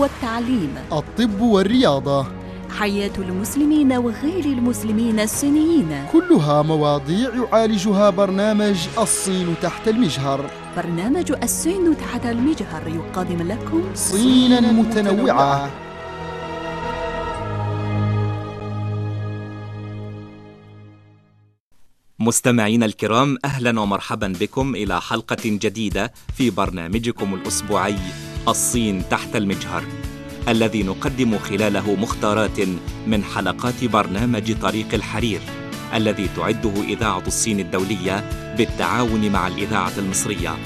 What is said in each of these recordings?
والتعليم. الطب والرياضة. حياة المسلمين وغير المسلمين الصينيين كلها مواضيع يعالجها برنامج الصين تحت المجهر. برنامج الصين تحت المجهر يقدم لكم صينا متنوعة. مستمعينا الكرام أهلا ومرحبا بكم إلى حلقة جديدة في برنامجكم الأسبوعي الصين تحت المجهر. الذي نقدم خلاله مختارات من حلقات برنامج طريق الحرير الذي تعده إذاعة الصين الدولية بالتعاون مع الإذاعة المصرية.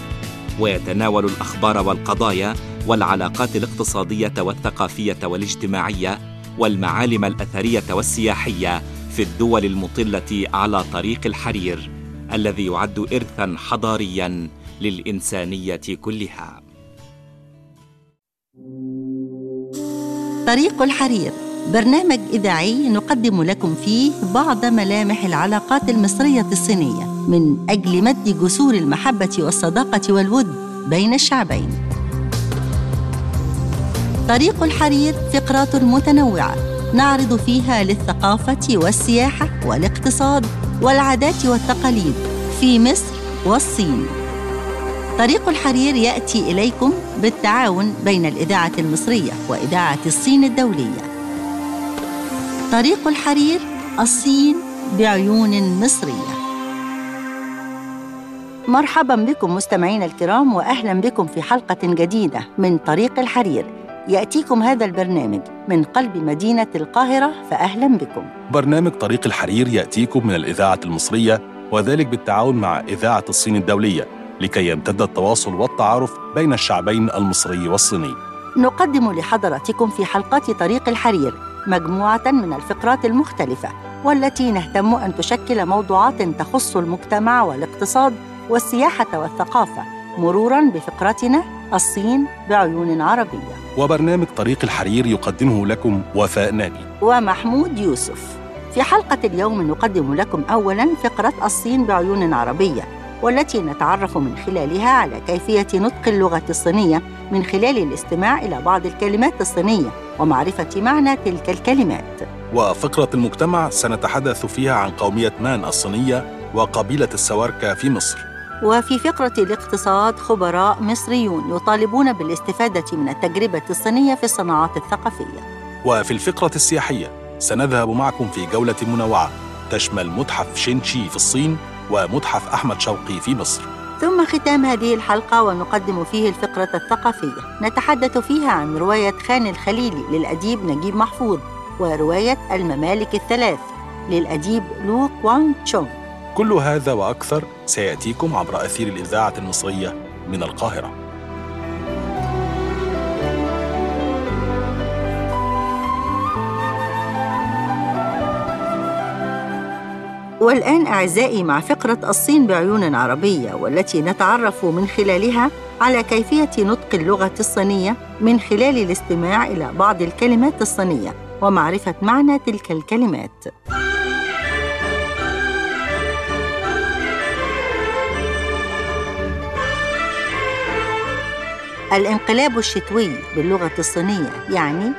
ويتناول الأخبار والقضايا والعلاقات الاقتصادية والثقافية والاجتماعية والمعالم الأثرية والسياحية في الدول المطلة على طريق الحرير الذي يعد ارثا حضاريا للإنسانية كلها. طريق الحرير برنامج إذاعي نقدم لكم فيه بعض ملامح العلاقات المصرية الصينية من أجل مد جسور المحبة والصداقة والود بين الشعبين. طريق الحرير فقرات متنوعة نعرض فيها للثقافة والسياحة والاقتصاد والعادات والتقاليد في مصر والصين. طريق الحرير يأتي إليكم بالتعاون بين الإذاعة المصرية وإذاعة الصين الدولية. طريق الحرير الصين بعيون مصرية. مرحبا بكم مستمعينا الكرام واهلا بكم في حلقة جديدة من طريق الحرير. يأتيكم هذا البرنامج من قلب مدينة القاهرة فاهلا بكم. برنامج طريق الحرير يأتيكم من الإذاعة المصرية وذلك بالتعاون مع إذاعة الصين الدولية. لكي يمتد التواصل والتعارف بين الشعبين المصري والصيني. نقدم لحضراتكم في حلقات طريق الحرير مجموعة من الفقرات المختلفة والتي نهتم أن تشكل موضوعات تخص المجتمع والاقتصاد والسياحة والثقافة مرورا بفقرتنا الصين بعيون عربية. وبرنامج طريق الحرير يقدمه لكم وفاء ناجي ومحمود يوسف. في حلقة اليوم نقدم لكم أولا فقرة الصين بعيون عربية والتي نتعرف من خلالها على كيفية نطق اللغة الصينية من خلال الاستماع إلى بعض الكلمات الصينية ومعرفة معنى تلك الكلمات. وفقرة المجتمع سنتحدث فيها عن قومية مان الصينية وقبيلة السواركة في مصر. وفي فقرة الاقتصاد خبراء مصريون يطالبون بالاستفادة من التجربة الصينية في الصناعات الثقافية. وفي الفقرة السياحية سنذهب معكم في جولة منوعة تشمل متحف شينشي في الصين ومتحف أحمد شوقي في مصر. ثم ختام هذه الحلقة ونقدم فيه الفقرة الثقافية. نتحدث فيها عن رواية خان الخليلي للأديب نجيب محفوظ ورواية الممالك الثلاث للأديب لو كوان تشونغ. كل هذا وأكثر سيأتيكم عبر أثير الإذاعة المصرية من القاهرة. والآن أعزائي مع فقرة الصين بعيون عربية والتي نتعرف من خلالها على كيفية نطق اللغة الصينية من خلال الاستماع إلى بعض الكلمات الصينية ومعرفة معنى تلك الكلمات. الانقلاب الشتوي باللغة الصينية يعني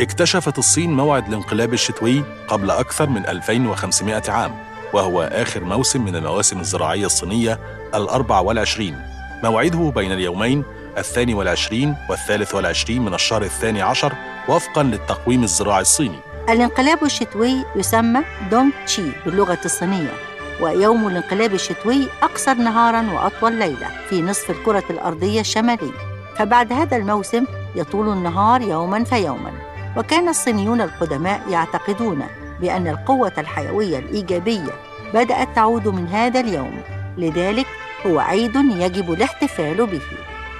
اكتشفت الصين موعد الانقلاب الشتوي قبل أكثر من 2500 عام وهو آخر موسم من المواسم الزراعية الصينية الأربع والعشرين. موعده بين اليومين الثاني والعشرين والثالث والعشرين من الشهر الثاني عشر وفقا للتقويم الزراعي الصيني. الانقلاب الشتوي يسمى دونغ تشي باللغة الصينية ويوم الانقلاب الشتوي أقصر نهاراً وأطول ليلة في نصف الكرة الأرضية الشمالي فبعد هذا الموسم يطول النهار يوماً فيوماً. وكان الصينيون القدماء يعتقدون بأن القوة الحيوية الإيجابية بدأت تعود من هذا اليوم. لذلك هو عيد يجب الاحتفال به.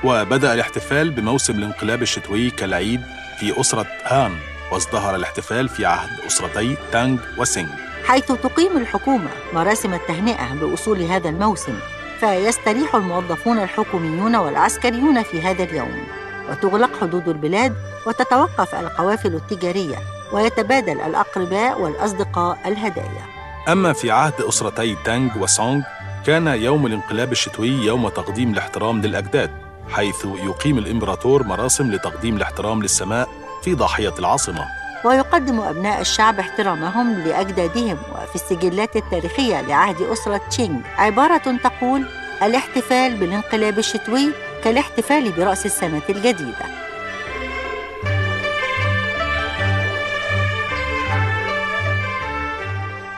وبدأ الاحتفال بموسم الانقلاب الشتوي كالعيد في أسرة هان وازدهر الاحتفال في عهد أسرتي تانغ وسينغ. حيث تقيم الحكومة مراسم التهنئة بوصول هذا الموسم فيستريح الموظفون الحكوميون والعسكريون في هذا اليوم. وتغلق حدود البلاد وتتوقف القوافل التجارية ويتبادل الأقرباء والأصدقاء الهدايا. أما في عهد أسرتي تانغ وسونغ كان يوم الانقلاب الشتوي يوم تقديم الاحترام للأجداد حيث يقيم الإمبراطور مراسم لتقديم الاحترام للسماء في ضاحية العاصمة. ويقدم أبناء الشعب احترامهم لأجدادهم وفي السجلات التاريخية لعهد أسرة تشينغ. عبارة تقول الاحتفال بالانقلاب الشتوي كالاحتفال برأس السنة الجديدة.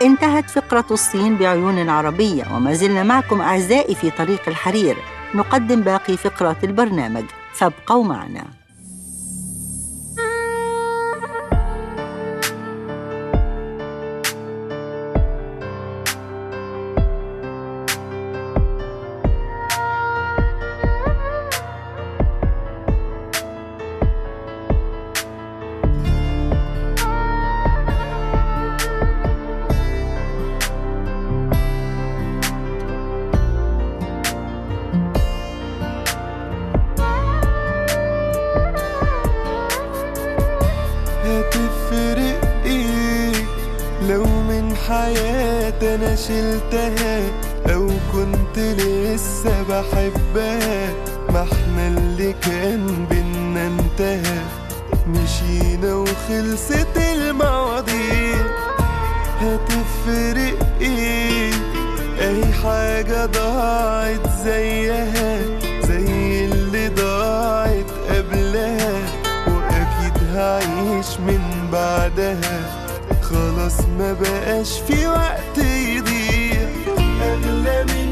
انتهت فقرة الصين بعيون عربية وما زلنا معكم أعزائي في طريق الحرير. نقدم باقي فقرات البرنامج. فابقوا معنا. مشينا وخلصت المواضيع هتفرق إيه أي حاجة ضاعت زيها زي اللي ضاعت قبلها وأكيد هعيش من بعدها. خلاص ما بقاش في وقت يضيع. أغلى منها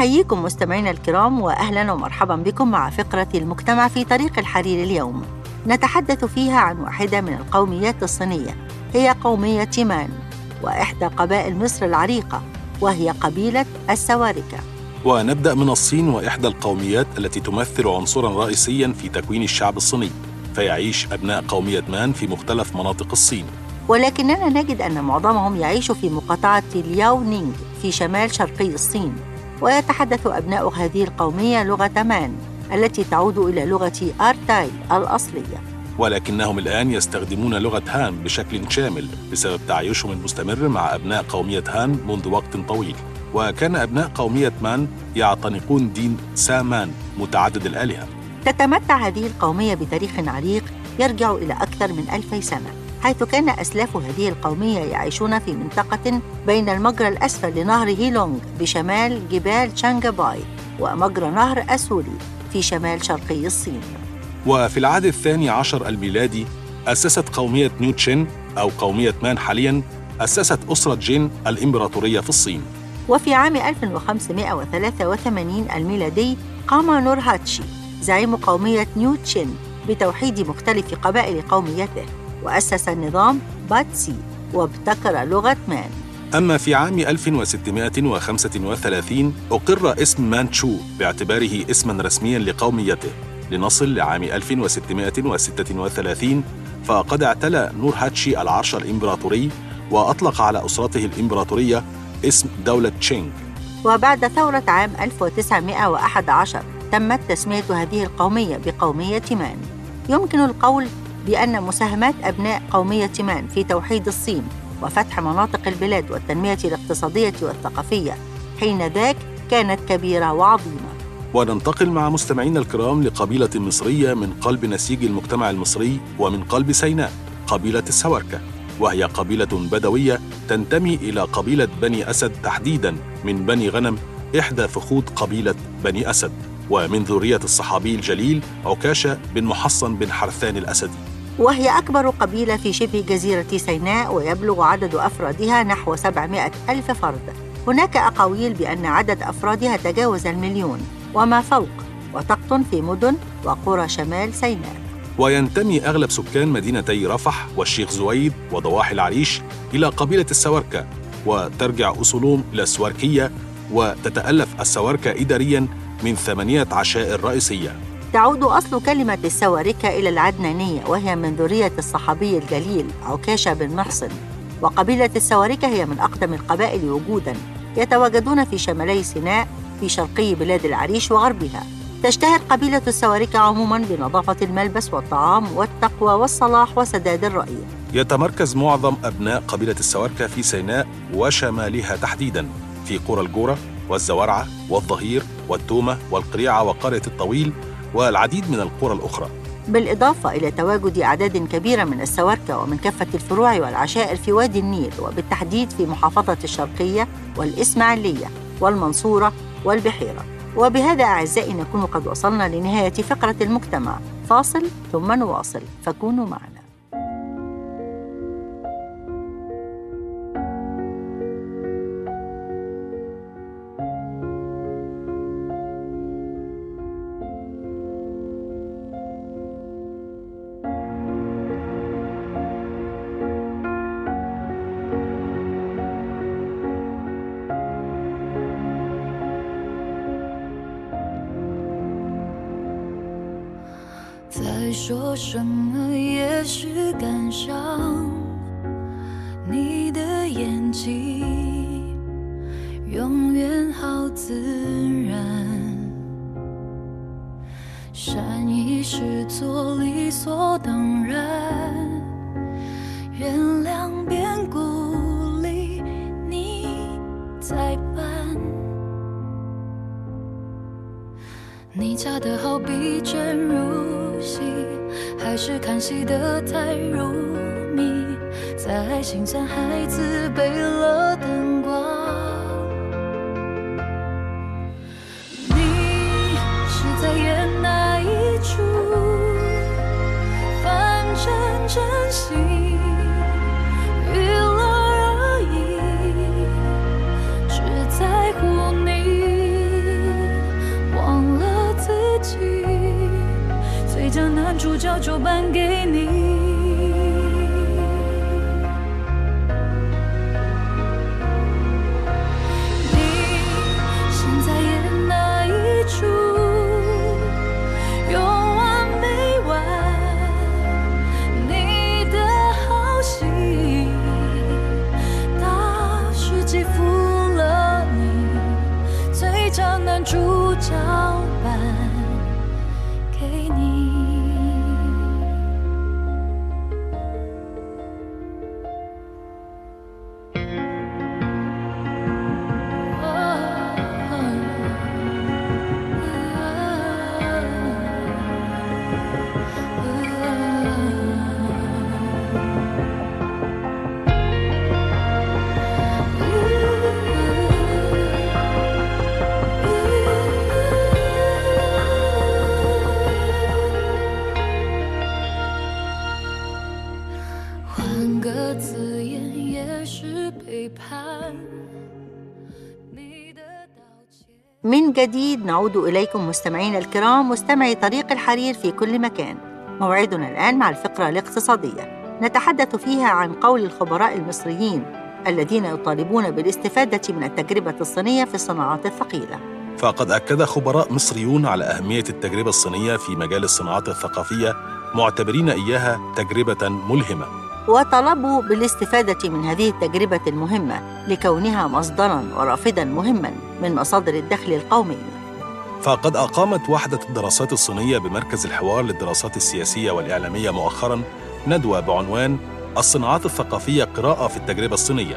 نحييكم مستمعينا الكرام واهلا ومرحبا بكم مع فقرة المجتمع في طريق الحرير اليوم. نتحدث فيها عن واحدة من القوميات الصينية هي قومية تيمان وإحدى قبائل مصر العريقة وهي قبيلة السواركة. ونبدأ من الصين وإحدى القوميات التي تمثل عنصرا رئيسيا في تكوين الشعب الصيني فيعيش أبناء قومية مان في مختلف مناطق الصين ولكننا نجد أن معظمهم يعيش في مقاطعة الياو نينغ في شمال شرقي الصين ويتحدث أبناء هذه القومية لغة مان التي تعود إلى لغة ألتاي الأصلية. ولكنهم الآن يستخدمون لغة هان بشكل شامل بسبب تعايشهم المستمر مع أبناء قومية هان منذ وقت طويل. وكان أبناء قومية مان يعتنقون دين شامان متعدد الآلهة. تتمتع هذه القومية بتاريخ عريق يرجع إلى أكثر من ألفي سنة. حيث كان أسلاف هذه القومية يعيشون في منطقة بين المجرى الأسفل لنهر هيلونغ بشمال جبال تشانغباي ومجرى نهر أسولي في شمال شرقي الصين. وفي العهد الثاني عشر الميلادي أسست قومية نيو تشين أو قومية مان حالياً أسست أسرة جين الإمبراطورية في الصين. وفي عام 1583 الميلادي قام نور هاتشي زعيم قومية نيو تشين بتوحيد مختلف قبائل قوميته. وأسس النظام باتسي وابتكر لغة مان. أما في عام 1635 أقر اسم مانتشو باعتباره اسما رسميا لقوميته. لنصل لعام 1636 فقد اعتلى نور هاتشي العرش الإمبراطوري وأطلق على أسرته الإمبراطورية اسم دولة تشينغ. وبعد ثورة عام 1911 تمت تسمية هذه القومية بقومية تيمان يمكن القول بأن مساهمات أبناء قومية تيمان في توحيد الصين وفتح مناطق البلاد والتنمية الاقتصادية والثقافية حين ذاك كانت كبيرة وعظيمة. وننتقل مع مستمعينا الكرام لقبيلة مصرية من قلب نسيج المجتمع المصري ومن قلب سيناء قبيلة السواركة. وهي قبيلة بدوية تنتمي إلى قبيلة بني أسد تحديداً من بني غنم إحدى فخود قبيلة بني أسد. ومن ذرية الصحابي الجليل عكاشة بن محصن بن حرثان الأسدي. وهي أكبر قبيلة في شبه جزيرة سيناء ويبلغ عدد أفرادها نحو 700 ألف فرد. هناك أقاويل بأن عدد أفرادها تجاوز المليون وما فوق وتقطن في مدن وقرى شمال سيناء. وينتمي أغلب سكان مدينتي رفح والشيخ زويد وضواحي العريش إلى قبيلة السواركة وترجع أصولهم إلى السواركية وتتألف السواركة إدارياً من ثمانية عشائر رئيسية. تعود أصل كلمة السواركة إلى العدنانية وهي من ذرية الصحابي الجليل عكاشة بن محصن. وقبيلة السواركة هي من أقدم القبائل وجوداً يتواجدون في شمالي سيناء في شرقي بلاد العريش وغربها. تشتهر قبيلة السواركة عموماً بنظافة الملبس والطعام والتقوى والصلاح وسداد الرأي. يتمركز معظم أبناء قبيلة السواركة في سيناء وشمالها تحديداً في قرى الجورة والزورعة والظهير والتومة والقريعة وقرية الطويل والعديد من القرى الأخرى. بالإضافة إلى تواجد أعداد كبيرة من السواركة ومن كافة الفروع والعشائر في وادي النيل وبالتحديد في محافظة الشرقية والإسماعيلية والمنصورة والبحيرة. وبهذا أعزائي نكون قد وصلنا لنهاية فقرة المجتمع. فاصل ثم نواصل. فكونوا معنا. 心娱乐而已，只在乎你。忘了自己，最佳男主角就颁给。你 جديد نعود إليكم مستمعينا الكرام مستمعي طريق الحرير في كل مكان. موعدنا الآن مع الفقرة الاقتصادية. نتحدث فيها عن قول الخبراء المصريين الذين يطالبون بالاستفادة من التجربة الصينية في الصناعات الثقيلة. فقد أكد خبراء مصريون على أهمية التجربة الصينية في مجال الصناعات الثقافية معتبرين إياها تجربة ملهمة. وطلبوا بالاستفادة من هذه التجربة المهمة لكونها مصدراً ورافداً مهماً من مصادر الدخل القومي. فقد أقامت وحدة الدراسات الصينية بمركز الحوار للدراسات السياسية والإعلامية مؤخراً ندوة بعنوان الصناعات الثقافية قراءة في التجربة الصينية.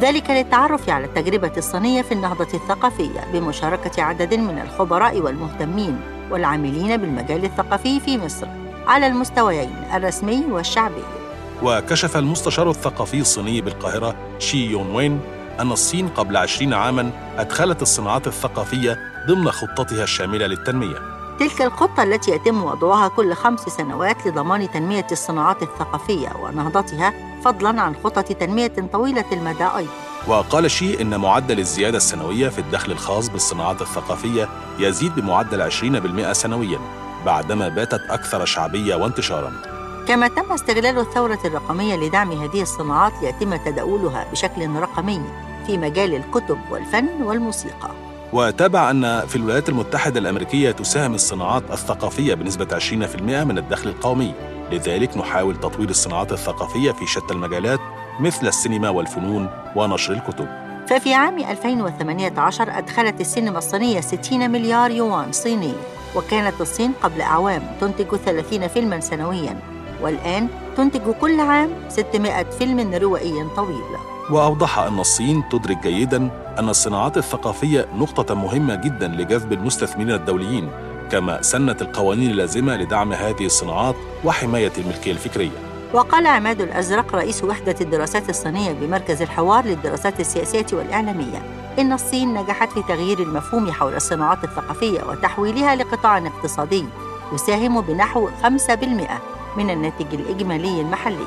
ذلك للتعرف على التجربة الصينية في النهضة الثقافية بمشاركة عدد من الخبراء والمهتمين والعاملين بالمجال الثقافي في مصر على المستويين الرسمي والشعبي. وكشف المستشار الثقافي الصيني بالقاهرة شي يون وين أن الصين قبل عشرين عاماً أدخلت الصناعات الثقافية ضمن خطتها الشاملة للتنمية. تلك الخطة التي يتم وضعها كل خمس سنوات لضمان تنمية الصناعات الثقافية ونهضتها فضلاً عن خطط تنمية طويلة المدى أيضاً. وقال شي إن معدل الزيادة السنوية في الدخل الخاص بالصناعات الثقافية يزيد بمعدل 20% سنوياً بعدما باتت أكثر شعبية وانتشاراً. كما تم استغلال الثورة الرقمية لدعم هذه الصناعات ليتم تداولها بشكل رقمي في مجال الكتب والفن والموسيقى. وتابع أن في الولايات المتحدة الأمريكية تساهم الصناعات الثقافية بنسبة 20% من الدخل القومي. لذلك نحاول تطوير الصناعات الثقافية في شتى المجالات مثل السينما والفنون ونشر الكتب. ففي عام 2018 أدخلت السينما الصينية 60 مليار يوان صيني وكانت الصين قبل أعوام تنتج 30 فيلماً سنوياً. والآن تنتج كل عام 600 فيلم روائي طويل. وأوضح أن الصين تدرك جيداً أن الصناعات الثقافية نقطة مهمة جداً لجذب المستثمرين الدوليين كما سنت القوانين اللازمة لدعم هذه الصناعات وحماية الملكية الفكرية. وقال عماد الأزرق رئيس وحدة الدراسات الصينية بمركز الحوار للدراسات السياسية والإعلامية إن الصين نجحت في تغيير المفهوم حول الصناعات الثقافية وتحويلها لقطاع اقتصادي يساهم بنحو 5% من الناتج الإجمالي المحلي.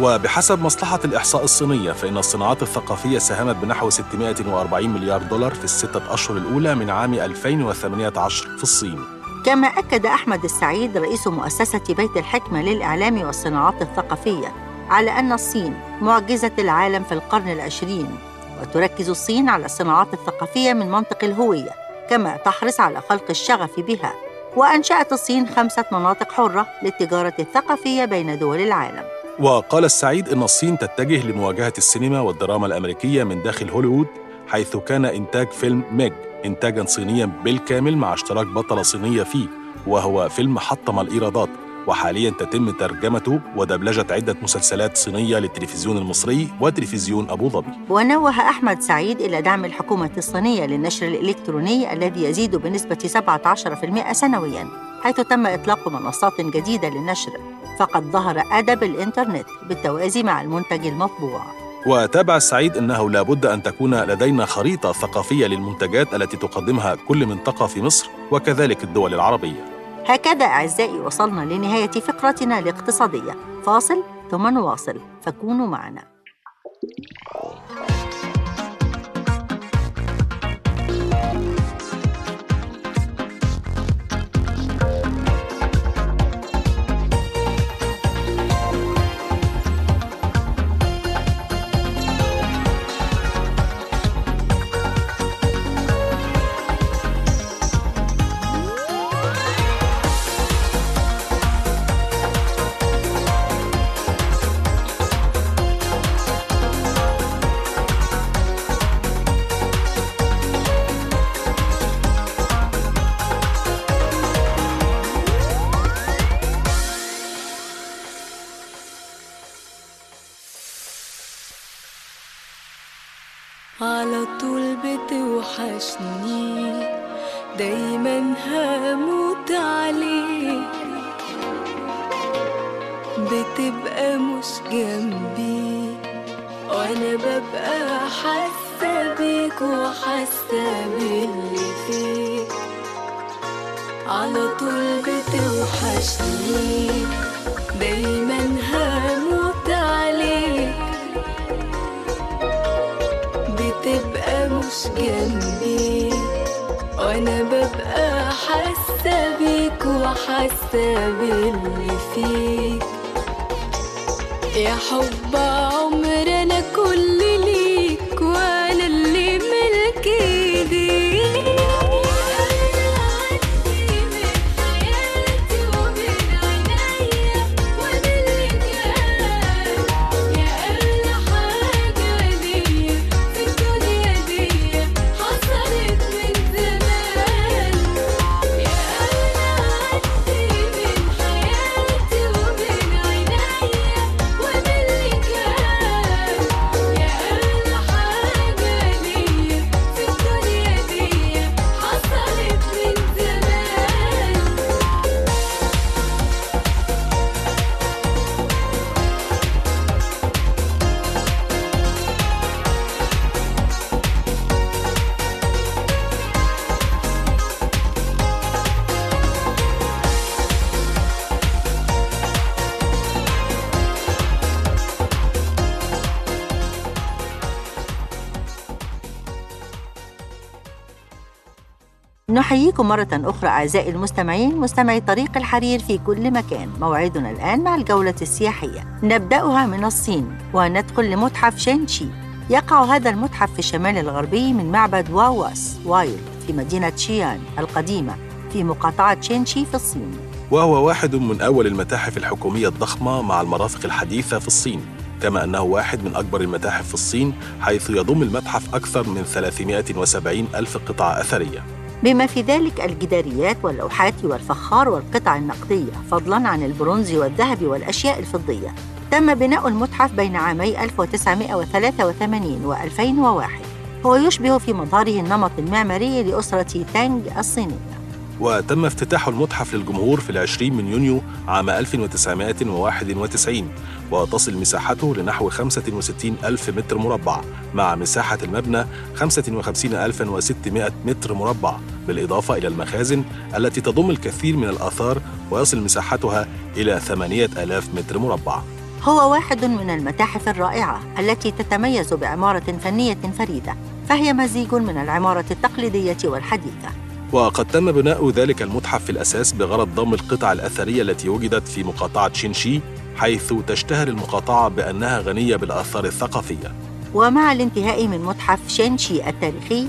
وبحسب مصلحة الإحصاء الصينية فإن الصناعات الثقافية ساهمت بنحو 640 مليار دولار في الستة أشهر الأولى من عام 2018 في الصين. كما أكد أحمد السعيد رئيس مؤسسة بيت الحكمة للإعلام والصناعات الثقافية على أن الصين معجزة العالم في القرن العشرين وتركز الصين على الصناعات الثقافية من منطق الهوية كما تحرص على خلق الشغف بها. وأنشأت الصين خمسة مناطق حرة للتجارة الثقافية بين دول العالم. وقال السعيد إن الصين تتجه لمواجهة السينما والدراما الأمريكية من داخل هوليوود حيث كان إنتاج فيلم ميج إنتاجاً صينياً بالكامل مع اشتراك بطلة صينية فيه وهو فيلم حطم الإيرادات. وحالياً تتم ترجمته ودبلجة عدة مسلسلات صينية للتلفزيون المصري وتلفزيون أبو ظبي. ونوه أحمد سعيد إلى دعم الحكومة الصينية للنشر الإلكتروني الذي يزيد بنسبة 17% سنوياً حيث تم إطلاق منصات جديدة للنشر. فقد ظهر أدب الإنترنت بالتوازي مع المنتج المطبوع. وتابع السعيد أنه لا بد أن تكون لدينا خريطة ثقافية للمنتجات التي تقدمها كل منطقة في مصر وكذلك الدول العربية. هكذا أعزائي وصلنا لنهاية فقرتنا الاقتصادية. فاصل ثم نواصل فكونوا معنا. وحاسه باللي فيك. يا حب عمر أنا كل نحييكم مرة أخرى أعزائي المستمعين مستمعي طريق الحرير في كل مكان. موعدنا الآن مع الجولة السياحية. نبدأها من الصين وندخل لمتحف شينشي يقع هذا المتحف في الشمال الغربي من معبد واواس وايلد في مدينة شيان القديمة في مقاطعة شينشي في الصين. وهو واحد من أول المتاحف الحكومية الضخمة مع المرافق الحديثة في الصين كما أنه واحد من أكبر المتاحف في الصين حيث يضم المتحف أكثر من 370 ألف قطعة أثرية. بما في ذلك الجداريات واللوحات والفخار والقطع النقدية فضلاً عن البرونز والذهب والأشياء الفضية. تم بناء المتحف بين عامي 1983 و 2001 هو يشبه في مظهره النمط المعماري لأسرة تانغ الصينية. وتم افتتاح المتحف للجمهور في العشرين من يونيو عام 1991 وتصل مساحته لنحو 65 ألف متر مربع مع مساحة المبنى 55600 متر مربع بالإضافة إلى المخازن التي تضم الكثير من الآثار ويصل مساحتها إلى 8000 متر مربع. هو واحد من المتاحف الرائعة التي تتميز بعمارة فنية فريدة فهي مزيج من العمارة التقليدية والحديثة. وقد تم بناء ذلك المتحف في الأساس بغرض ضم القطع الأثرية التي وجدت في مقاطعة شينشي حيث تشتهر المقاطعة بأنها غنية بالآثار الثقافية. ومع الانتهاء من متحف شينشي التاريخي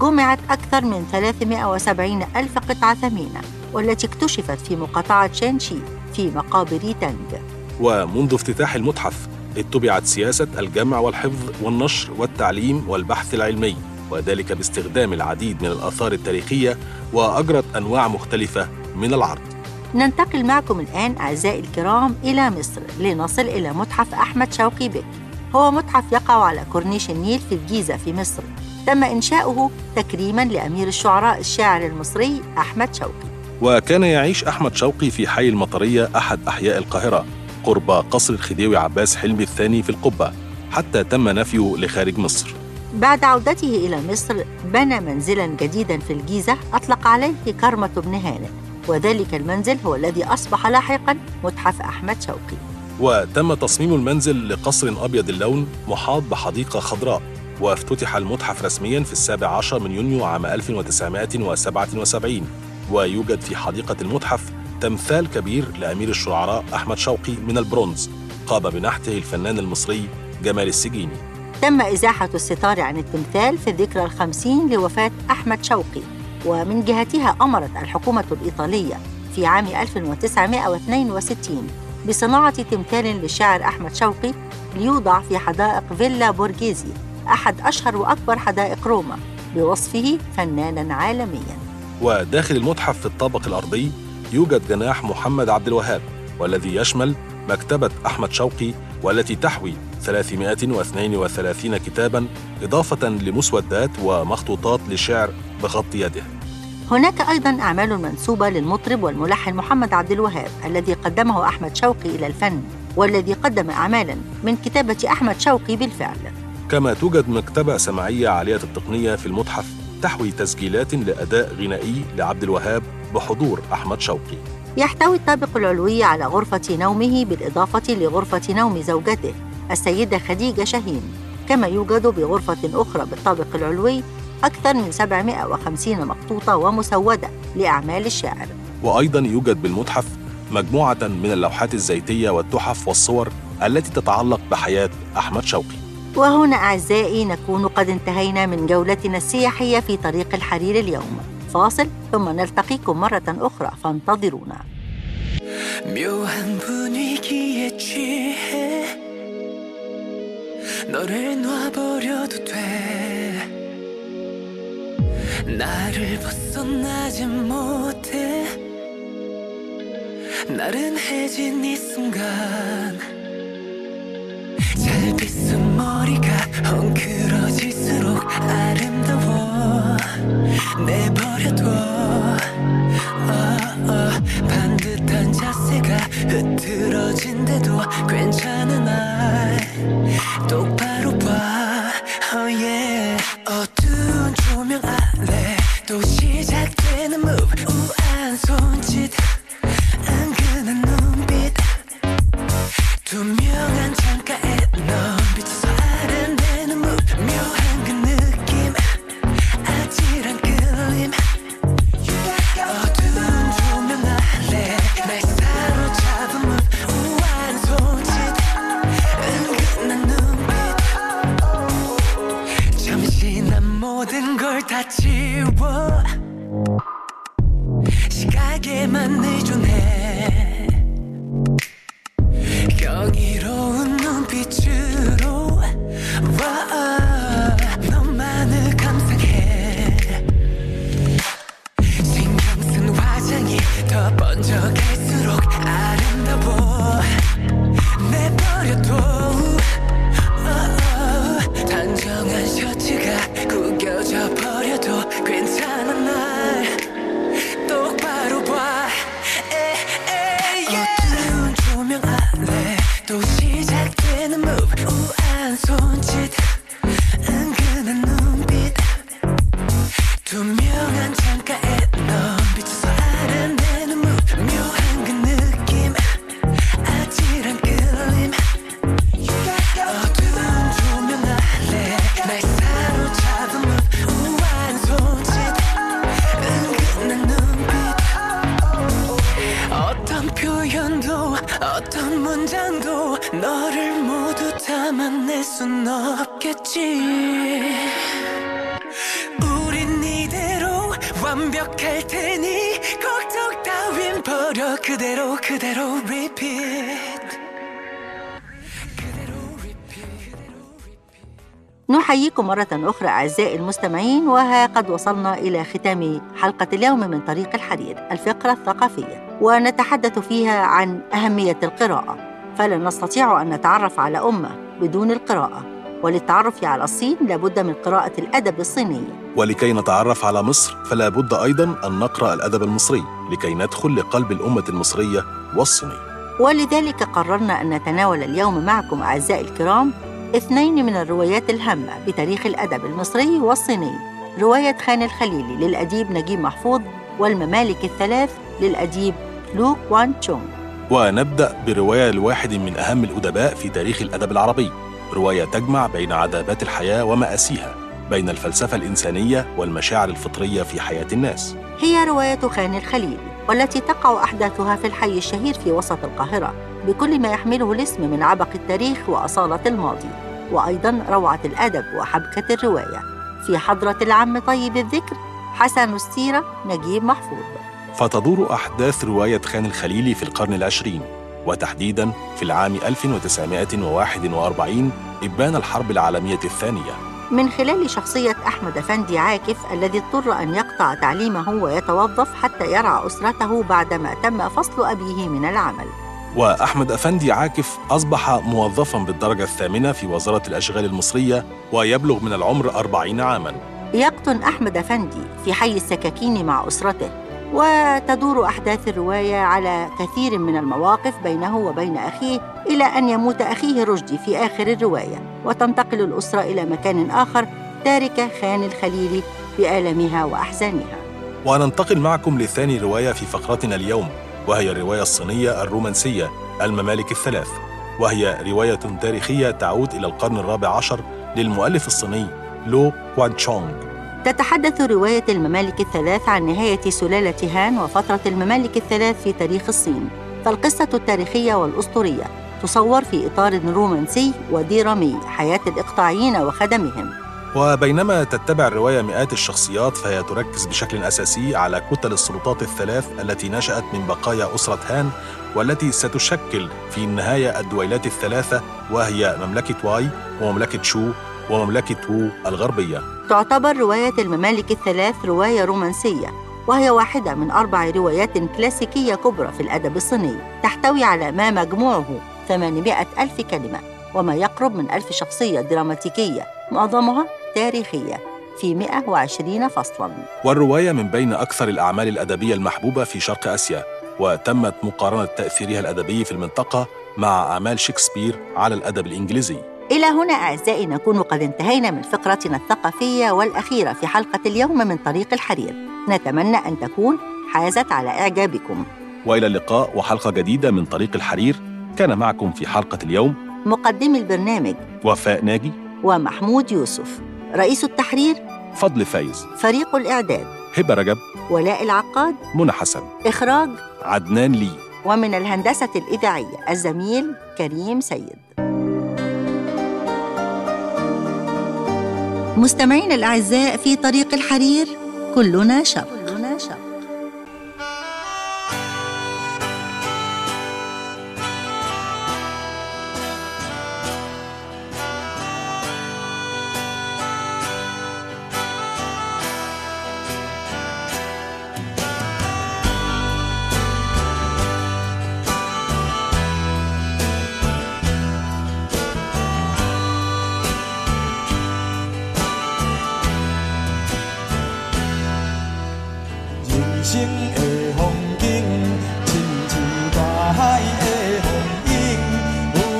جمعت أكثر من 370 ألف قطعة ثمينة والتي اكتشفت في مقاطعة شينشي في مقابر تانغ ومنذ افتتاح المتحف اتبعت سياسة الجمع والحفظ والنشر والتعليم والبحث العلمي. وذلك باستخدام العديد من الآثار التاريخية وأجرت أنواع مختلفة من العرض. ننتقل معكم الآن أعزائي الكرام إلى مصر لنصل إلى متحف أحمد شوقي بك. هو متحف يقع على كورنيش النيل في الجيزة في مصر. تم إنشاؤه تكريماً لأمير الشعراء الشاعر المصري أحمد شوقي. وكان يعيش أحمد شوقي في حي المطرية أحد أحياء القاهرة قرب قصر الخديوي عباس حلمي الثاني في القبة حتى تم نفيه لخارج مصر. بعد عودته إلى مصر بنى منزلاً جديداً في الجيزة أطلق عليه كرمة بن هانئ. وذلك المنزل هو الذي أصبح لاحقاً متحف أحمد شوقي. وتم تصميم المنزل لقصر أبيض اللون محاط بحديقة خضراء وافتتح المتحف رسميا في السابع عشر من يونيو عام 1977 ويوجد في حديقة المتحف تمثال كبير لأمير الشعراء أحمد شوقي من البرونز. قام بنحته الفنان المصري جمال السجيني. تم إزاحة الستار عن التمثال في الذكرى الخمسين لوفاة أحمد شوقي ومن جهتها أمرت الحكومة الإيطالية في عام 1962 بصناعة تمثال للشاعر أحمد شوقي ليوضع في حدائق فيلا بورغيزي أحد أشهر وأكبر حدائق روما بوصفه فناناً عالمياً. وداخل المتحف في الطابق الأرضي يوجد جناح محمد عبد الوهاب والذي يشمل مكتبة أحمد شوقي والتي تحوي 332 كتاباً إضافة لمسودات ومخطوطات لشعر بخط يده. هناك أيضا أعمال منسوبة للمطرب والملحن محمد عبد الوهاب الذي قدمه أحمد شوقي إلى الفن والذي قدم أعمالا من كتابة أحمد شوقي بالفعل. كما توجد مكتبة سمعية عالية التقنية في المتحف تحوي تسجيلات لأداء غنائي لعبد الوهاب بحضور أحمد شوقي. يحتوي الطابق العلوي على غرفة نومه بالإضافة لغرفة نوم زوجته. السيدة خديجة شاهين كما يوجد بغرفة أخرى بالطابق العلوي أكثر من 750 مخطوطة ومسودة لأعمال الشاعر وأيضا يوجد بالمتحف مجموعة من اللوحات الزيتية والتحف والصور التي تتعلق بحياة أحمد شوقي وهنا أعزائي نكون قد انتهينا من جولتنا السياحية في طريق الحرير اليوم فاصل ثم نلتقيكم مرة أخرى فانتظرونا 묘한 분위기에 취해 너를 놔버려도 돼. 나를 벗어나지 못해. 나른해진 이 순간 잘 빗은 머리가 엉클어질수록 아름다워. 내버려둬 어, 어, 반듯한 자세가 흐트러진데도 괜찮은 날 똑바로 봐 oh yeah. 어두운 조명 아래 또 여기로 완벽할 테니 걱정 따윈 버려 그대로 그대로 repeat نحييكم مرة أخرى أعزائي المستمعين وها قد وصلنا إلى ختام حلقة اليوم من طريق الحرير الفقرة الثقافية ونتحدث فيها عن أهمية القراءة فلا نستطيع أن نتعرف على أمة بدون القراءة وللتعرف على الصين لابد من قراءة الأدب الصيني. ولكي نتعرف على مصر فلا بد أيضا أن نقرأ الأدب المصري لكي ندخل لقلب الأمة المصرية والصينية ولذلك قررنا أن نتناول اليوم معكم أعزائي الكرام اثنين من الروايات الهامة بتاريخ الأدب المصري والصيني. رواية خان الخليلي للأديب نجيب محفوظ والممالك الثلاث للأديب لو كوان تشونغ. ونبدأ برواية لواحد من أهم الأدباء في تاريخ الأدب العربي. رواية تجمع بين عذابات الحياة ومآسيها بين الفلسفة الإنسانية والمشاعر الفطرية في حياة الناس. هي رواية خان الخليلي والتي تقع أحداثها في الحي الشهير في وسط القاهرة بكل ما يحمله الاسم من عبق التاريخ وأصالة الماضي وأيضا روعة الأدب وحبكة الرواية. في حضرة العم طيب الذكر حسن السيرة نجيب محفوظ. فتدور أحداث رواية خان الخليلي في القرن العشرين. وتحديدا في العام 1941 إبان الحرب العالمية الثانية. من خلال شخصية أحمد أفندي عاكف الذي اضطر أن يقطع تعليمه ويتوظف حتى يرعى أسرته بعدما تم فصل أبيه من العمل. وأحمد أفندي عاكف أصبح موظفا بالدرجة الثامنة في وزارة الأشغال المصرية ويبلغ من العمر أربعين عاماً. يقطن أحمد أفندي في حي السكاكين مع أسرته. وتدور أحداث الرواية على كثير من المواقف بينه وبين أخيه إلى أن يموت أخيه رشدي في آخر الرواية. وتنتقل الأسرة إلى مكان آخر تاركة خان الخليلي بآلامها وأحزانها. وننتقل معكم لثاني رواية في فقرتنا اليوم وهي الرواية الصينية الرومانسية الممالك الثلاث. وهي رواية تاريخية تعود إلى القرن الرابع عشر للمؤلف الصيني لو كوان تشونغ تتحدث رواية الممالك الثلاث عن نهاية سلالة هان وفترة الممالك الثلاث في تاريخ الصين. فالقصة التاريخية والأسطورية تصور في إطار رومانسي ودرامي حياة الإقطاعيين وخدمهم. وبينما تتبع الرواية مئات الشخصيات فهي تركز بشكل أساسي على كتل السلطات الثلاث التي نشأت من بقايا أسرة هان والتي ستشكل في النهاية الدويلات الثلاثة وهي مملكة واي ومملكة شو ومملكة وو الغربية. تعتبر رواية الممالك الثلاث رواية رومانسية وهي واحدة من أربع روايات كلاسيكية كبرى في الأدب الصيني تحتوي على ما مجموعه 800 ألف كلمة وما يقرب من ألف شخصية دراماتيكية معظمها تاريخية في 120 فصلاً. والرواية من بين أكثر الأعمال الأدبية المحبوبة في شرق آسيا وتمت مقارنة تأثيرها الأدبي في المنطقة مع أعمال شكسبير على الأدب الإنجليزي. إلى هنا أعزائي نكون قد انتهينا من فقرتنا الثقافية والأخيرة في حلقة اليوم من طريق الحرير. نتمنى أن تكون حازت على إعجابكم. وإلى اللقاء وحلقة جديدة من طريق الحرير. كان معكم في حلقة اليوم مقدمي البرنامج وفاء ناجي ومحمود يوسف. رئيس التحرير فضل فايز. فريق الإعداد هبة رجب ولاء العقاد منى حسن. إخراج عدنان لي. ومن الهندسة الإذاعية الزميل كريم سيد. مستمعينا الأعزاء في طريق الحرير كلنا شر.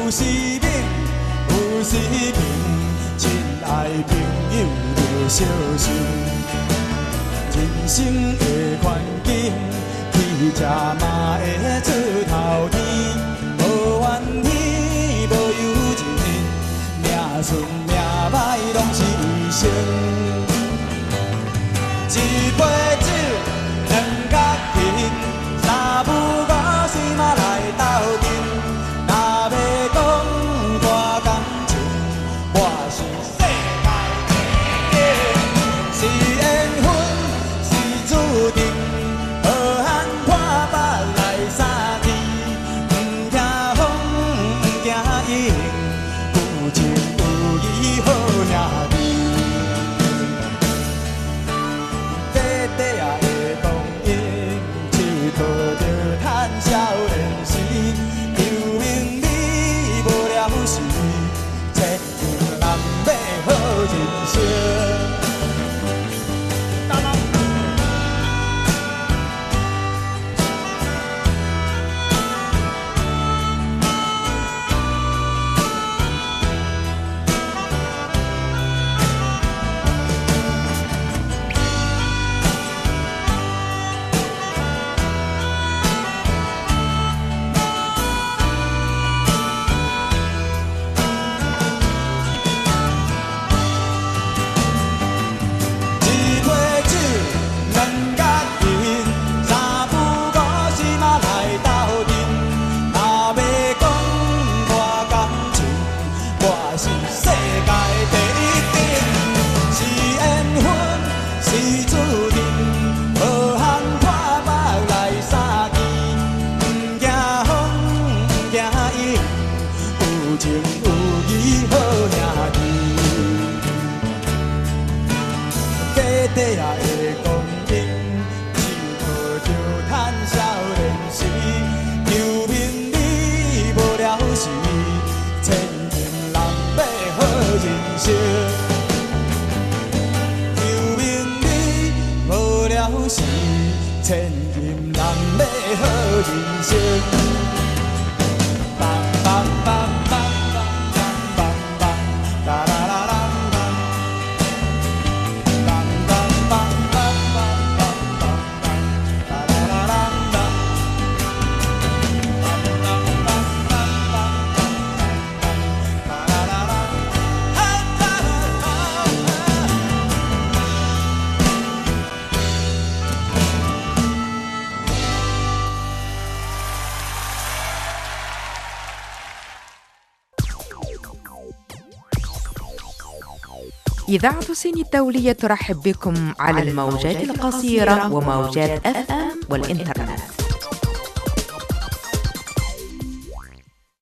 有时冷，有时平，亲爱朋友着小心。人生的环境，起食嘛会出头天，无怨天，无尤人，命顺命歹拢是伊生。借千金难买好人生 إذاعة سين الدولية ترحب بكم على, على الموجات القصيرة وموجات أف أم والإنترنت.